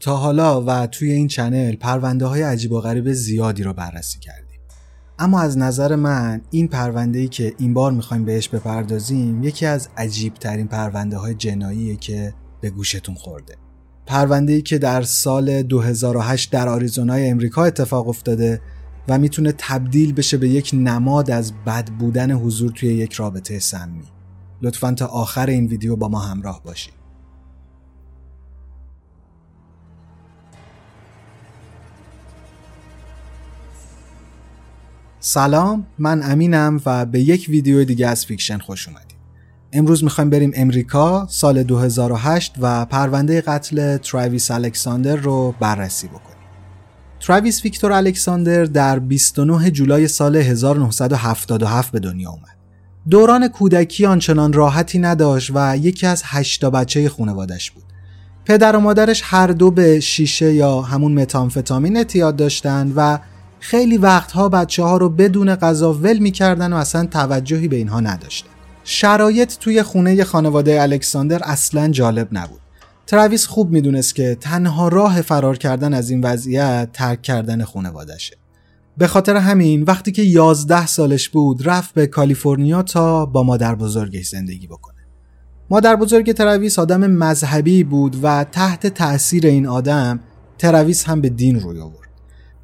تا حالا و توی این چنل پرونده های عجیب و غریب زیادی رو بررسی کردیم. اما از نظر من این پرونده ای که این بار می‌خوایم بهش بپردازیم یکی از عجیب ترین پرونده های جناییه که به گوشتون خورده. پرونده ای که در سال 2008 در آریزونای امریکا اتفاق افتاده و می‌تونه تبدیل بشه به یک نماد از بد بودن حضور توی یک رابطه سمی. لطفا تا آخر این ویدیو با ما همراه باشید. سلام من امینم و به یک ویدیو دیگه از فیکشن خوش اومدید. امروز می‌خوایم بریم امریکا سال 2008 و پرونده قتل تراویس الکساندر رو بررسی بکنیم. تراویس ویکتور الکساندر در 29 جولای سال 1977 به دنیا اومد. دوران کودکی آنچنان راحتی نداشت و یکی از هشتا بچه خانوادش بود. پدر و مادرش هر دو به شیشه یا همون متامفتامین اعتیاد داشتند و خیلی وقتها بچه ها رو بدون غذا ول می‌کردن و اصلا توجهی به اینها نداشتن. شرایط توی خونه خانواده الکساندر اصلا جالب نبود. ترویس خوب می‌دونست که تنها راه فرار کردن از این وضعیت ترک کردن خانوادشه به خاطر همین وقتی که 11 سالش بود رفت به کالیفرنیا تا با مادر بزرگش زندگی بکنه. مادر بزرگ ترویس آدم مذهبی بود و تحت تأثیر این آدم ترویس هم به دین روی آورد.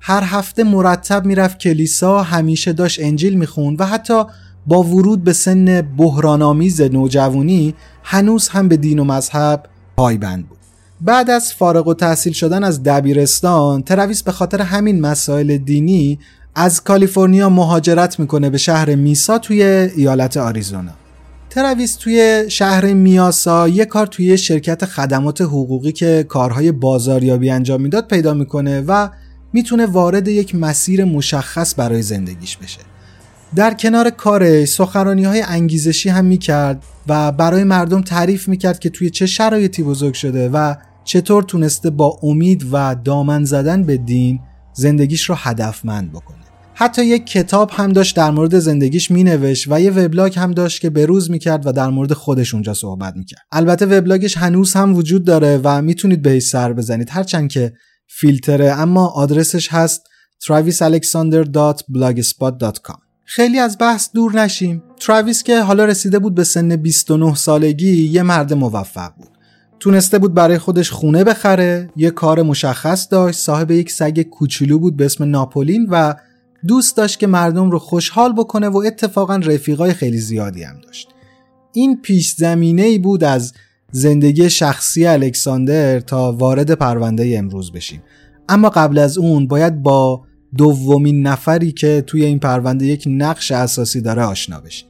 هر هفته مرتب می‌رفت کلیسا همیشه داشت انجیل می‌خوند و حتی با ورود به سن بحران‌آمیز نوجوانی هنوز هم به دین و مذهب پایبند بود. بعد از فارغ التحصیل شدن از دبیرستان ترویس به خاطر همین مسائل دینی از کالیفرنیا مهاجرت می‌کنه به شهر میسا توی ایالت آریزونا. ترویس توی شهر میسا یه کار توی شرکت خدمات حقوقی که کارهای بازاریابی انجام می‌داد پیدا می‌کنه و می‌تونه وارد یک مسیر مشخص برای زندگیش بشه. در کنار کارش سخرانی های انگیزشی هم می‌کرد و برای مردم تعریف می‌کرد که توی چه شرایطی بزرگ شده و چطور تونسته با امید و دامن زدن به دین زندگیش رو هدفمند بکنه. حتی یک کتاب هم داشت در مورد زندگیش مینوشت و یه وبلاگ هم داشت که بروز می‌کرد و در مورد خودش اونجا صحبت می‌کرد. البته وبلاگش هنوز هم وجود داره و می‌تونید بهش سر بزنید. هرچند که فیلتره اما آدرسش هست travisalexander.blogspot.com خیلی از بحث دور نشیم. تراویس که حالا رسیده بود به سن 29 سالگی یه مرد موفق بود. تونسته بود برای خودش خونه بخره یه کار مشخص داشت صاحب یک سگ کوچولو بود به اسم ناپولین و دوست داشت که مردم رو خوشحال بکنه و اتفاقا رفیقای خیلی زیادی هم داشت. این پیش زمینه ای بود از زندگی شخصی الکساندر تا وارد پرونده امروز بشیم. اما قبل از اون باید با دومین نفری که توی این پرونده یک نقش اساسی داره آشنا بشیم.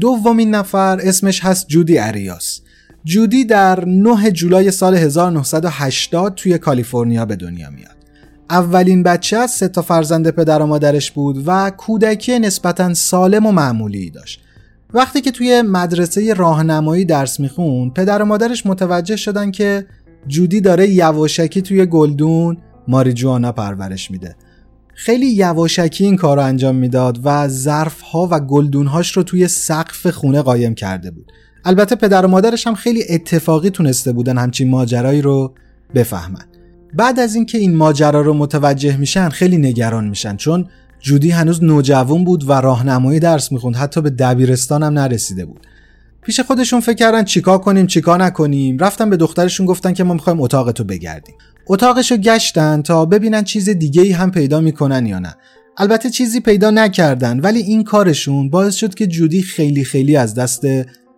دومین نفر اسمش هست جودی اریاس. جودی در 9 جولای سال 1980 توی کالیفرنیا به دنیا میاد. اولین بچه از سه تا فرزند پدر و مادرش بود و کودکی نسبتا سالم و معمولی داشت. وقتی که توی مدرسه راهنمایی درس میخون پدر و مادرش متوجه شدن که جودی داره یواشکی توی گلدون ماریجوانا پرورش میده. خیلی یواشکی این کار رو انجام می‌داد و ظرف ها و گلدون هاش رو توی سقف خونه قایم کرده بود. البته پدر و مادرش هم خیلی اتفاقی تونسته بودن همچین ماجرایی رو بفهمن. بعد از اینکه این ماجرا رو متوجه میشن خیلی نگران میشن چون جودی هنوز نوجوان بود و راهنمایی درس می‌خوند. حتی به دبیرستان هم نرسیده بود. پیش خودشون فکر کردن چیکار کنیم چیکار نکنیم. رفتن به دخترشون گفتن که ما می‌خوایم اتاقتو بگردیم. اتاقشو گشتن تا ببینن چیز دیگه ای هم پیدا می‌کنن یا نه. البته چیزی پیدا نکردن ولی این کارشون باعث شد که جودی خیلی خیلی از دست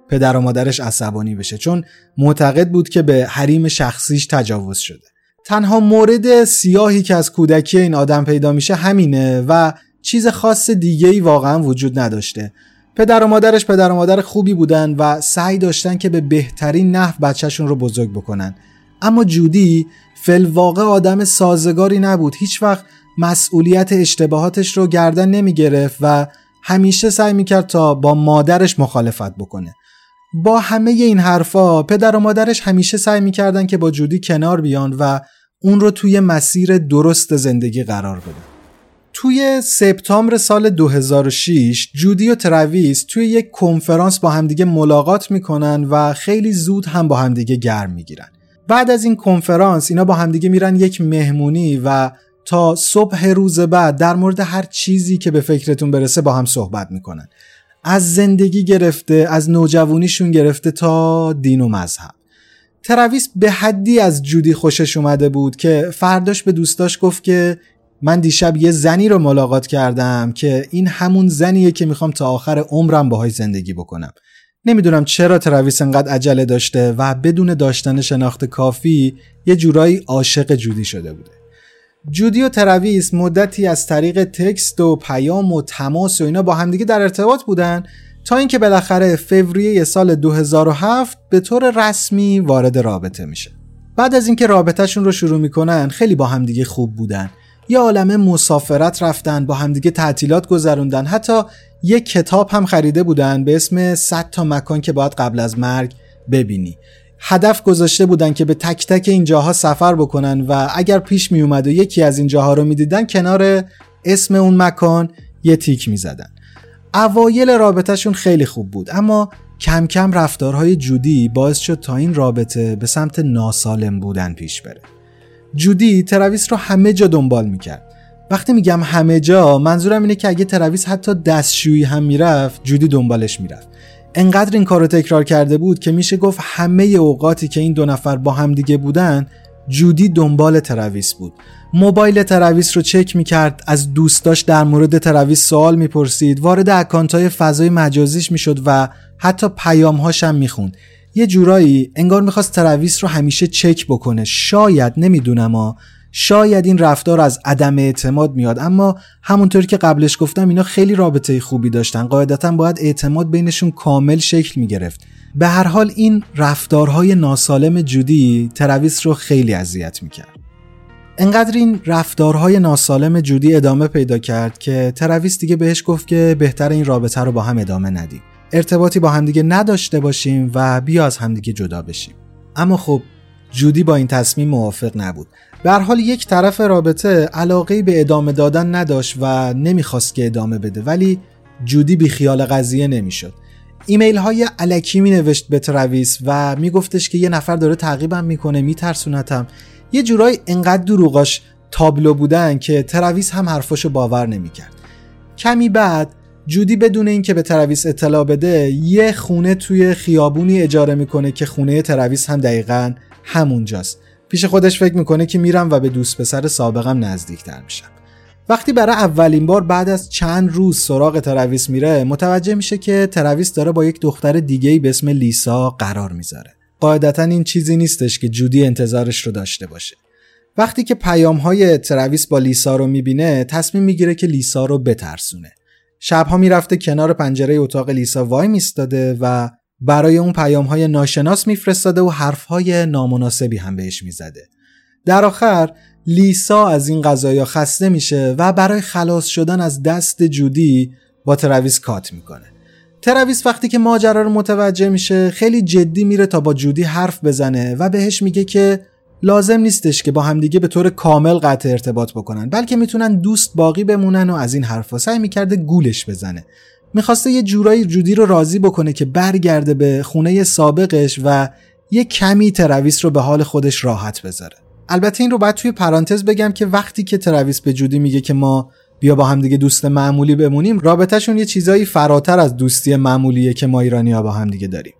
پدر و مادرش عصبانی بشه. چون معتقد بود که به حریم شخصیش تجاوز شده. تنها مورد سیاهی که از کودکی این آدم پیدا میشه همینه و چیز خاص دیگه ای واقعا وجود نداشته. پدر و مادرش پدر و مادر خوبی بودن و سعی داشتن که به بهترین نحو بچهشون رو بزرگ بکنن. اما جودی فلواقع آدم سازگاری نبود. هیچ وقت مسئولیت اشتباهاتش رو گردن نمی گرفت و همیشه سعی می‌کرد تا با مادرش مخالفت بکنه. با همه این حرفا پدر و مادرش همیشه سعی می‌کردن که با جودی کنار بیان و اون رو توی مسیر درست زندگی قرار بدن توی سپتامبر سال 2006 جودی و ترویس توی یک کنفرانس با همدیگه ملاقات می‌کنن و خیلی زود هم با همدیگه گرم می‌گیرن. بعد از این کنفرانس اینا با همدیگه میرن یک مهمونی و تا صبح روز بعد در مورد هر چیزی که به فکرتون برسه با هم صحبت می‌کنن. از زندگی گرفته از نوجوانیشون گرفته تا دین و مذهب. ترویس به حدی از جودی خوشش اومده بود که فرداش به دوستاش گفت که من دیشب یه زنی رو ملاقات کردم که این همون زنیه که می‌خوام تا آخر عمرم باهاش زندگی بکنم. نمی‌دونم چرا ترویس انقدر عجله داشته و بدون داشتن شناخت کافی یه جورایی عاشق جودی شده بوده. جودی و ترویس مدتی از طریق text و پیام و تماس و اینا با همدیگه در ارتباط بودن تا اینکه بالاخره فوریه سال 2007 به طور رسمی وارد رابطه میشه. بعد از اینکه رابطهشون رو شروع می‌کنن خیلی با همدیگه خوب بودن. یه عالمه مسافرت رفتن با همدیگه تعطیلات گذروندن. حتی یه کتاب هم خریده بودن به اسم 100 تا مکان که باید قبل از مرگ ببینی. هدف گذاشته بودن که به تک تک این جاها سفر بکنن و اگر پیش می اومد و یکی از این جاها رو می‌دیدن کنار اسم اون مکان یه تیک می زدن. اوایل رابطهشون خیلی خوب بود اما کم کم رفتارهای جودی باعث شد تا این رابطه به سمت ناسالم بودن پیش بره. جودی ترویس رو همه جا دنبال می‌کرد. وقتی میگم همه جا منظورم اینه که اگه ترویس حتی دستشویی هم می‌رفت جودی دنبالش می‌رفت. انقدر این کار رو تکرار کرده بود که میشه گفت همه اوقاتی که این دو نفر با هم دیگه بودن جودی دنبال ترویس بود موبایل ترویس رو چک می‌کرد. از دوستاش در مورد ترویس سوال می‌پرسید. وارد account های فضای مجازیش می‌شد و حتی پیامهاش هم می‌خوند. یه جورایی انگار می‌خواست ترویس رو همیشه چک بکنه. شاید نمی‌دونم شاید این رفتار از عدم اعتماد میاد. اما همونطوری که قبلش گفتم اینا خیلی رابطه خوبی داشتن. قاعدتا باید اعتماد بینشون کامل شکل می‌گرفت. به هر حال این رفتارهای ناسالم جودی ترویس رو خیلی اذیت می‌کرد. انقدر این رفتارهای ناسالم جودی ادامه پیدا کرد که ترویس دیگه بهش گفت که بهتر این رابطه رو با هم ادامه ندیم. ارتباطی با همدیگه نداشته باشیم و بیا از همدیگه جدا بشیم. اما خب جودی با این تصمیم موافق نبود. به حال یک طرف رابطه علاقه به ادامه دادن نداشت و نمی‌خواست که ادامه بده ولی جودی بی خیال قضیه نمی‌شد. ایمیل های الکی می نوشت به ترویس و میگفتش که یه نفر داره تعقیبم می‌کنه میترسونتم. یه جورایی انقدر دروغاش تابلو بودن که ترویس هم حرفاشو باور نمی‌کرد. کمی بعد جودی بدون اینکه به ترویس اطلاع بده یه خونه توی خیابونی اجاره می‌کنه که خونه ترویس هم دقیقا همونجاست. پیش خودش فکر می‌کنه که میرم و به دوست پسر سابقم نزدیکتر میشم. وقتی برای اولین بار بعد از چند روز سراغ ترویس میره متوجه میشه که ترویس داره با یک دختر دیگه به اسم لیسا قرار می‌ذاره. قاعدتا این چیزی نیستش که جودی انتظارش رو داشته باشه. وقتی که پیام های ترویس با لیسا رو می‌بینه تصمیم می‌گیره که لیسا رو بترسونه. شبها می‌رفته کنار پنجره اتاق لیسا وای میستاده و برای اون پیام های ناشناس میفرستاده و حرف های نامناسبی هم بهش می‌زده. در آخر لیسا از این قضایا خسته میشه و برای خلاص شدن از دست جودی با ترویس کات می‌کنه. ترویس وقتی که ماجرا رو متوجه میشه خیلی جدی میره تا با جودی حرف بزنه و بهش میگه که لازم نیستش که با همدیگه به طور کامل قطع ارتباط بکنن بلکه می‌تونن دوست باقی بمونن و از این حرفا سعی می‌کرده گولش بزنه. می‌خواسته یه جورایی جودی رو راضی بکنه که برگرده به خونه سابقش و یه کمی ترویس رو به حال خودش راحت بذاره. البته این رو باید توی پرانتز بگم که وقتی که ترویس به جودی میگه که ما بیا با هم دیگه دوست معمولی بمونیم. رابطهشون یه چیزایی فراتر از دوستی معمولیه که ما ایرانی ها با هم دیگه داریم.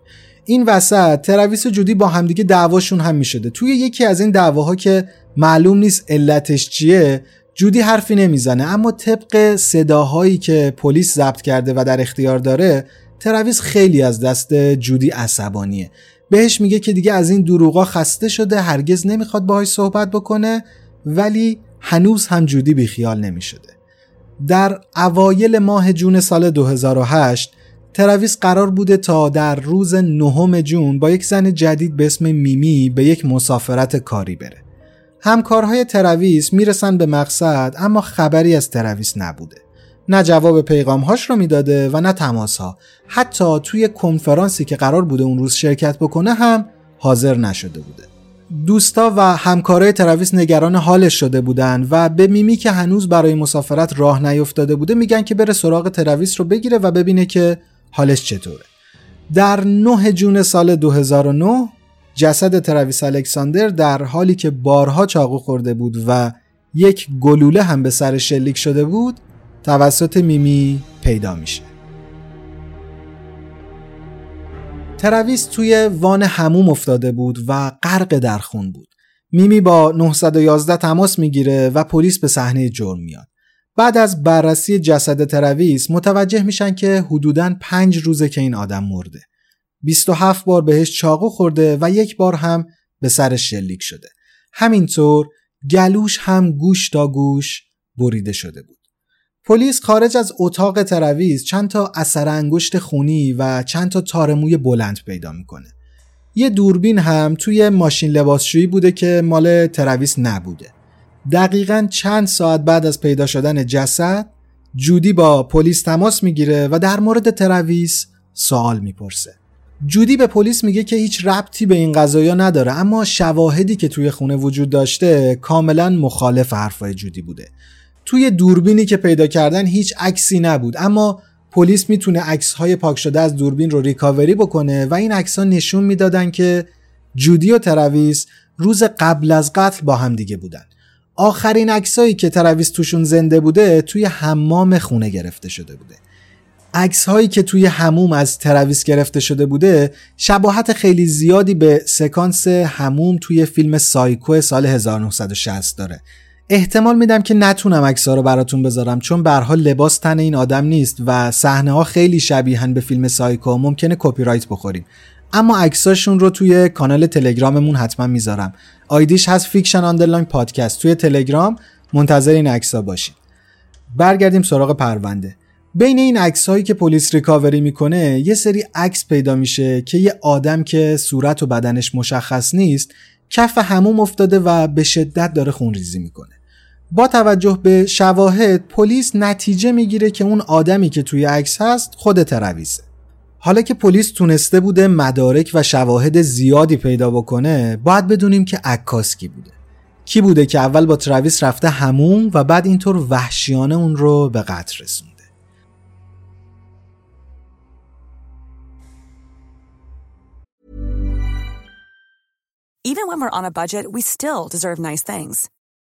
این وسط ترویس و جودی با همدیگه دعواشون هم می‌شده. توی یکی از این دعواها که معلوم نیست علتش چیه جودی حرفی نمی‌زنه. اما طبق صداهایی که پلیس ضبط کرده و در اختیار داره ترویس خیلی از دست جودی عصبانیه. بهش میگه که دیگه از این دروغا خسته شده هرگز نمی‌خواد باهاش صحبت بکنه ولی هنوز هم جودی بیخیال نمی‌شده. در اوایل ماه جون سال 2008 ترویس قرار بوده تا در روز نهم جون با یک زن جدید به اسم میمی به یک مسافرت کاری بره. همکارهای ترویس می‌رسن به مقصد اما خبری از ترویس نبوده. نه جواب پیغامهاش رو می‌داده و نه تماسها. حتی توی کنفرانسی که قرار بوده اون روز شرکت بکنه هم حاضر نشده بوده. دوستا و همکارای ترویس نگران حالش شده بودن و به میمی که هنوز برای مسافرت راه نیفتاده بوده میگن که بره سراغ ترویس رو بگیره و ببینه که حالش چطوره. در 9 جون سال 2009 جسد ترویس الکساندر در حالی که بارها چاقو خورده بود و یک گلوله هم به سر شلیک شده بود توسط میمی پیدا میشه. ترویس توی وان هموم افتاده بود و غرق در خون بود میمی با 911 تماس می‌گیره و پلیس به صحنه جرم میاد بعد از بررسی جسد ترویس متوجه میشن که حدوداً پنج روزه که این آدم مرده. 27 بار بهش چاقو خورده و یک بار هم به سر شلیک شده. همینطور گلوش هم گوش تا گوش بریده شده بود. پلیس خارج از اتاق ترویس چند تا اثر انگشت خونی و چند تا تار موی بلند پیدا می‌کنه. یه دوربین هم توی ماشین لباسشویی بوده که مال ترویس نبوده. دقیقا چند ساعت بعد از پیدا شدن جسد جودی با پلیس تماس می‌گیره و در مورد ترویس سوال می‌پرسه جودی به پلیس میگه که هیچ ربطی به این قضایا نداره اما شواهدی که توی خونه وجود داشته کاملا مخالف حرفای جودی بوده توی دوربینی که پیدا کردن هیچ عکسی نبود. اما پلیس می‌تونه عکس های پاک شده از دوربین رو recovery بکنه و این عکس ها نشون می‌دادن که جودی و ترویس روز قبل از قتل با هم دیگه بودن. آخرین عکسایی که ترویس توشون زنده بوده توی حمام خونه گرفته شده بوده. عکس هایی که توی حموم از ترویس گرفته شده بوده شباهت خیلی زیادی به سکانس حموم توی فیلم سایکو سال 1960 داره. احتمال میدم که نتونم عکس ها رو براتون بذارم چون به لباس تن این آدم نیست و صحنه ها خیلی شبیهن به فیلم سایکو. ممکنه کپی رایت بخوریم. اما عکساشون رو توی کانال تلگراممون حتما می‌ذارم. آیدیش هست فیکشن underline پادکست توی تلگرام منتظر این عکسا باشید. برگردیم سراغ پرونده. بین این عکس هایی که پلیس ریکاوری می‌کنه یه سری عکس پیدا میشه که یه آدم که صورت و بدنش مشخص نیست کف هموم افتاده و به شدت داره خونریزی می‌کنه. با توجه به شواهد پلیس نتیجه می‌گیره که اون آدمی که توی عکس هست خود ترویسه حالا که پلیس تونسته بوده مدارک و شواهد زیادی پیدا بکنه باید بدونیم که عکاس کی بوده. کی بوده که اول با ترویس رفته همون و بعد اینطور وحشیانه اون رو به قتل رسونده. Even when we're on a budget, we still deserve nice things.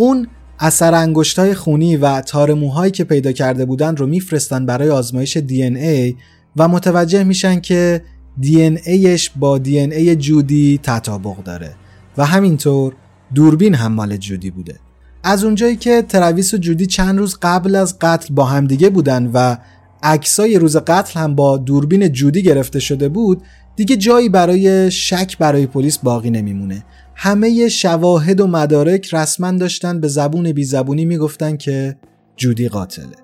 اون اثر انگشتای خونی و تار موهایی که پیدا کرده بودن رو میفرستن برای آزمایش دی ای و متوجه میشن که دی ایش با دی ای جودی تطابق داره و همینطور دوربین هم مال جودی بوده. از اونجایی که ترویس و جودی چند روز قبل از قتل با همدیگه بودن و عکسای روز قتل هم با دوربین جودی گرفته شده بود دیگه جایی برای شک برای پلیس باقی نمیمونه. همه شواهد و مدارک رسما داشتن به زبون بی زبونی می‌گفتن که جودی قاتله.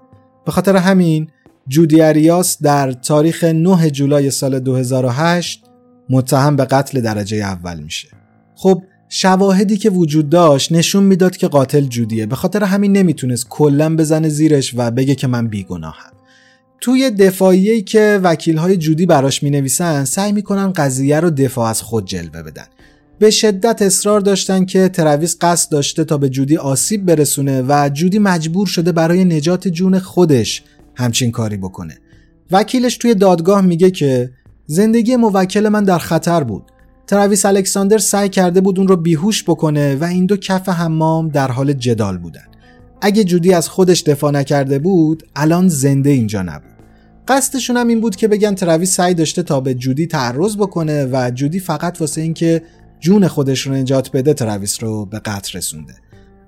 به خاطر همین جودی اریاس در تاریخ 9 جولای سال 2008 متهم به قتل درجه اول میشه. خب شواهدی که وجود داشت نشون می‌داد که قاتل جودیه. به خاطر همین نمی‌تونست کلا بزنه زیرش و بگه که من بیگناهم. توی دفاعیه‌ای که وکیل‌های جودی براش می‌نویسن سعی می‌کنن قضیه رو دفاع از خود جلوه بدن. به شدت اصرار داشتن که ترویس قصد داشته تا به جودی آسیب برسونه و جودی مجبور شده برای نجات جون خودش همچین کاری بکنه. وکیلش توی دادگاه میگه که زندگی موکل من در خطر بود. ترویس الکساندر سعی کرده بود اون رو بیهوش بکنه و این دو کف حمام در حال جدال بودن. اگه جودی از خودش دفاع نکرده بود الان زنده اینجا نبود. قصدشون هم این بود که بگن ترویس سعی داشته تا به جودی تعرض بکنه و جودی فقط واسه اینکه جون خودش رو نجات بده ترویس رو به قتل رسونده.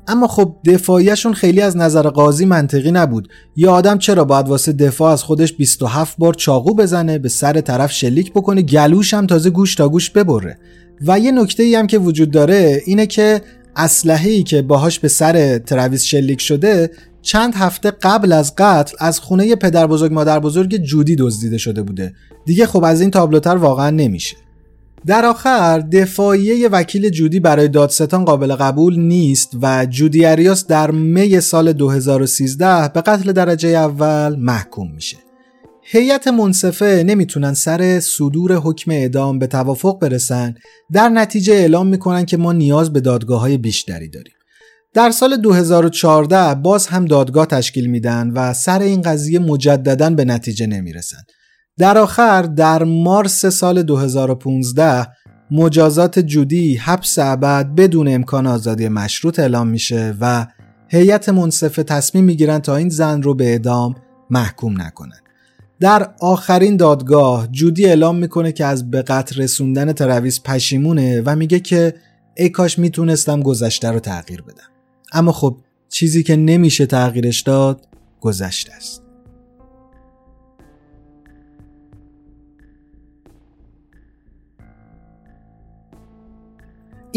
اما خب دفاعیشون خیلی از نظر قاضی منطقی نبود. یه آدم چرا باید واسه دفاع از خودش 27 بار چاقو بزنه به سر طرف شلیک بکنه گلوش هم تازه گوش تا گوش ببره؟ و یه نکته ای هم که وجود داره اینه که اسلحه ای که باهاش به سر ترویس شلیک شده چند هفته قبل از قتل از خونه پدر بزرگ مادر بزرگ جودی دزدیده شده بوده. دیگه خب از این تابلوتر واقعا نمیشه. در آخر دفاعیه وکیل جودی برای دادستان قابل قبول نیست و جودی اریاس در می سال 2013 به قتل درجه اول محکوم میشه. هیئت منصفه نمی‌تونن سر صدور حکم اعدام به توافق برسن در نتیجه اعلام می‌کنن که ما نیاز به دادگاه های بیشتری داریم. در سال 2014 باز هم دادگاه تشکیل میدن و سر این قضیه مجددا به نتیجه نمی‌رسن. در آخر در مارس سال 2015 مجازات جودی حبس ابد بدون امکان آزادی مشروط اعلام میشه و هیئت منصفه تصمیم می‌گیرن تا این زن رو به اعدام محکوم نکنن. در آخرین دادگاه جودی اعلام می‌کنه که از به قتل رسوندن ترویس پشیمونه و میگه که ای کاش می‌تونستم گذشته رو تغییر بدم. اما خب چیزی که نمیشه تغییرش داد گذشته است.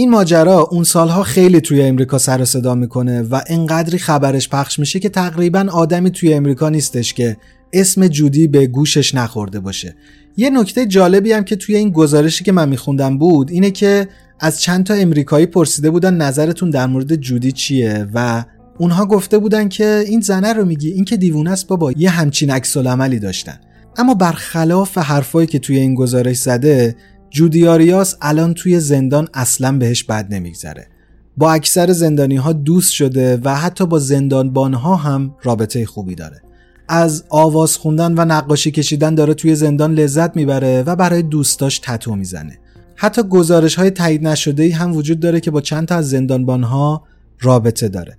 این ماجرا اون سالها خیلی توی امریکا سر صدا می‌کنه و انقدری خبرش پخش میشه که تقریبا آدمی توی امریکا نیستش که اسم جودی به گوشش نخورده باشه. یه نکته جالبی هم که توی این گزارشی که من میخوندم بود اینه که از چند تا امریکایی پرسیده بودن نظرتون در مورد جودی چیه و اونها گفته بودن که این زنه رو میگی این که دیوونه است بابا یه همچین عکس عملی داشتن. اما برخلاف حرفایی که توی این گزارش زده جودیاریاس الان توی زندان اصلا بهش بد نمیگذره. با اکثر زندانی ها دوست شده و حتی با زندانبان ها هم رابطه خوبی داره. از آواز خوندن و نقاشی کشیدن داره توی زندان لذت می‌بره و برای دوستاش تتو می‌زنه. حتی گزارش های تایید نشده هم وجود داره که با چند تا از زندانبان ها رابطه داره.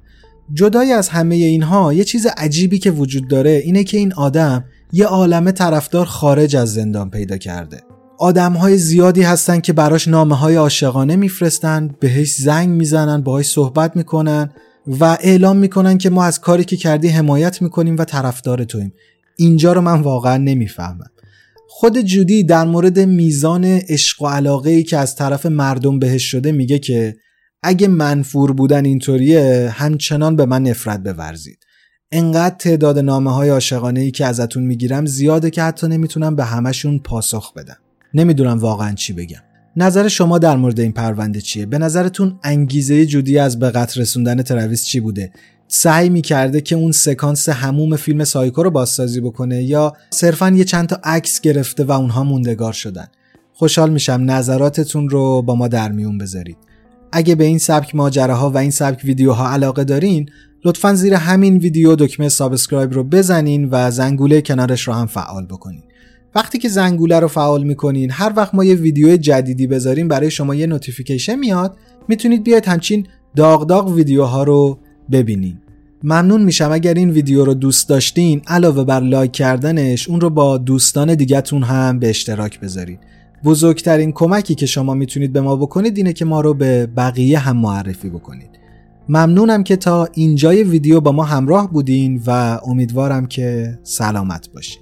جدای از همه اینها یه چیز عجیبی که وجود داره اینه که این آدم یه عالمه طرفدار خارج از زندان پیدا کرده. آدم های زیادی هستن که براش نامه های عاشقانه میفرستن بهش زنگ می‌زنن باهاش صحبت می‌کنن و اعلام می‌کنن که ما از کاری که کردی حمایت می‌کنیم و طرفدار تویم. اینجا رو من واقعا نمی‌فهمم. خود جودی در مورد میزان عشق و علاقه ای که از طرف مردم بهش شده میگه که اگه منفور بودن اینطوریه همچنان به من نفرت بورزید. انقدر تعداد نامه های عاشقانه ای که ازتون می‌گیرم زیاده که حتی نمی‌تونم به همشون پاسخ بدم. نمی‌دونم واقعا چی بگم. نظر شما در مورد این پرونده چیه؟ به نظرتون انگیزه جودی از به قتل رسوندن ترویس چی بوده؟ سعی می‌کرده که اون سکانس هموم فیلم سایکو رو بازسازی بکنه یا صرفا یه چند تا عکس گرفته و اونها موندگار شدن؟ خوشحال میشم نظراتتون رو با ما در میون بذارید. اگه به این سبک ماجراها و این سبک ویدیوها علاقه دارین لطفا زیر همین ویدیو دکمه subscribe رو بزنین و زنگوله کنارش رو هم فعال بکنین. وقتی که زنگوله رو فعال می‌کنین هر وقت ما یه ویدیو جدیدی بذاریم برای شما یه notification میاد می‌تونید بیاید همچین داغ داغ ویدیوها رو ببینین. ممنون میشم اگر این ویدیو رو دوست داشتین علاوه بر لایک کردنش اون رو با دوستان دیگهتون هم به اشتراک بذارید بزرگترین کمکی که شما می‌تونید به ما بکنید اینه که ما رو به بقیه هم معرفی بکنید. ممنونم که تا اینجای ویدیو با ما همراه بودین و امیدوارم که سلامت باشین.